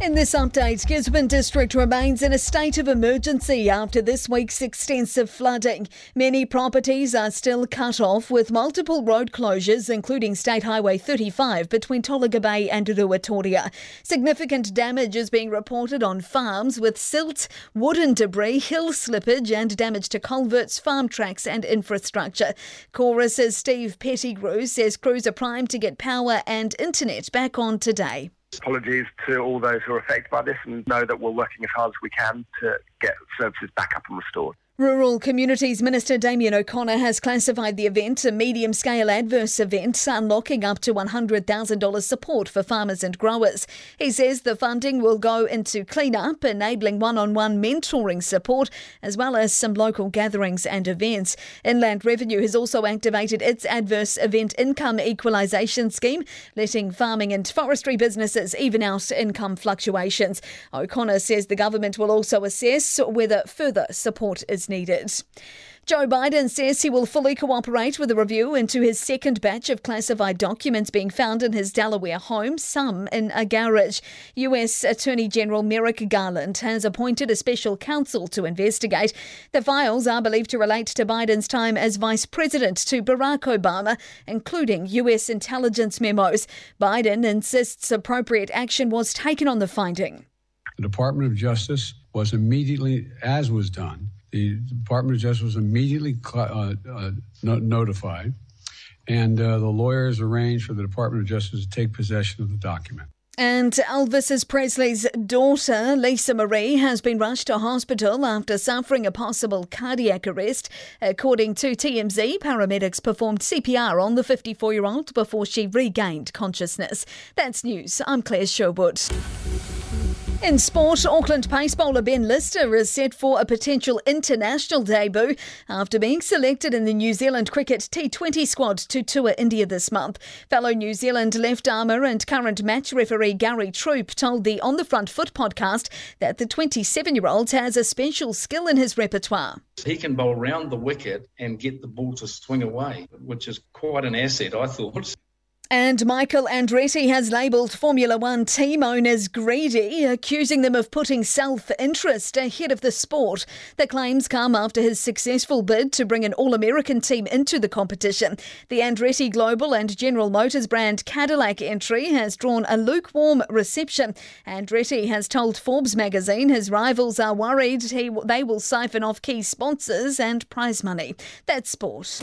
In this update, Gisborne District remains in a state of emergency after this week's extensive flooding. Many properties are still cut off with multiple road closures, including State Highway 35 between Tolaga Bay and Ruatoria. Significant damage is being reported on farms with silt, wooden debris, hill slippage, and damage to culverts, farm tracks, and infrastructure. Chorus's Steve Pettigrew says crews are primed to get power and internet back on today. Apologies to all those who are affected by this and know that we're working as hard as we can to get services back up and restored. Rural Communities Minister Damien O'Connor has classified the event a medium scale adverse event, unlocking up to $100,000 support for farmers and growers. He says the funding will go into clean-up, enabling one on one mentoring support, as well as some local gatherings and events. Inland Revenue has also activated its adverse event income equalisation scheme, letting farming and forestry businesses even out income fluctuations. O'Connor says the government will also assess whether further support is needed. Joe Biden says he will fully cooperate with a review into his second batch of classified documents being found in his Delaware home, some in a garage. US Attorney General Merrick Garland has appointed a special counsel to investigate. The files are believed to relate to Biden's time as vice president to Barack Obama, including US intelligence memos. Biden insists appropriate action was taken on the finding. The Department of Justice was immediately, as was done, the Department of Justice was immediately uh, uh, notified, and uh, the lawyers arranged for the Department of Justice to take possession of the document. And Elvis Presley's daughter, Lisa Marie, has been rushed to hospital after suffering a possible cardiac arrest. According to TMZ, paramedics performed CPR on the 54 year old before she regained consciousness. That's news. I'm Claire Sherwood. In sport, Auckland pace bowler Ben Lister is set for a potential international debut after being selected in the New Zealand cricket T20 squad to tour India this month. Fellow New Zealand left-armer and current match referee Gary Troup told the On the Front Foot podcast that the 27 year old has a special skill in his repertoire. He can bowl round the wicket and get the ball to swing away, which is quite an asset, I thought. And Michael Andretti has labelled Formula One team owners greedy, accusing them of putting self interest ahead of the sport. The claims come after his successful bid to bring an All American team into the competition. The Andretti Global and General Motors brand Cadillac entry has drawn a lukewarm reception. Andretti has told Forbes magazine his rivals are worried he, they will siphon off key sponsors and prize money. That's sport.